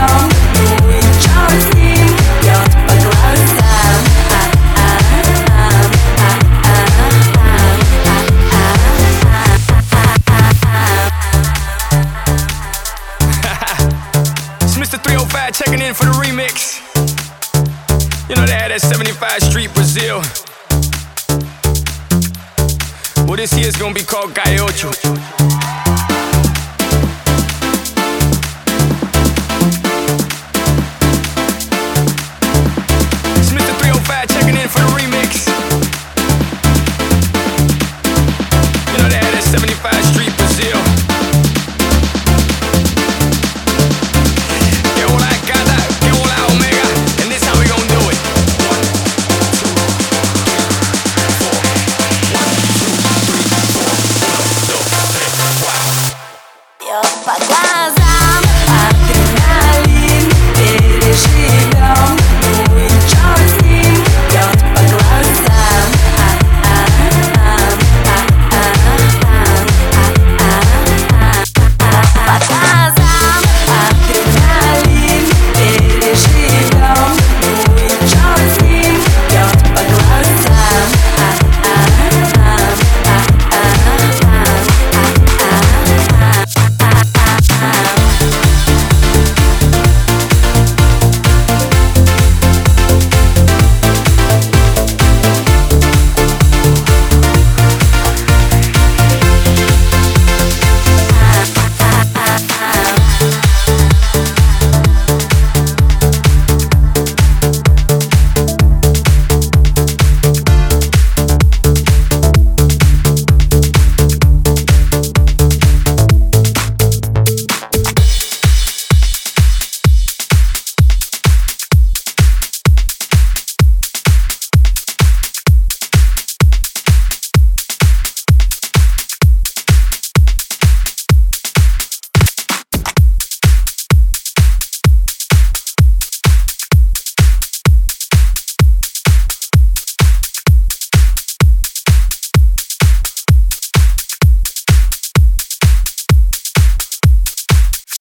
Oh checking in for the remix. You know they had that 75 Street Brazil. Well, this year's gonna be called Calle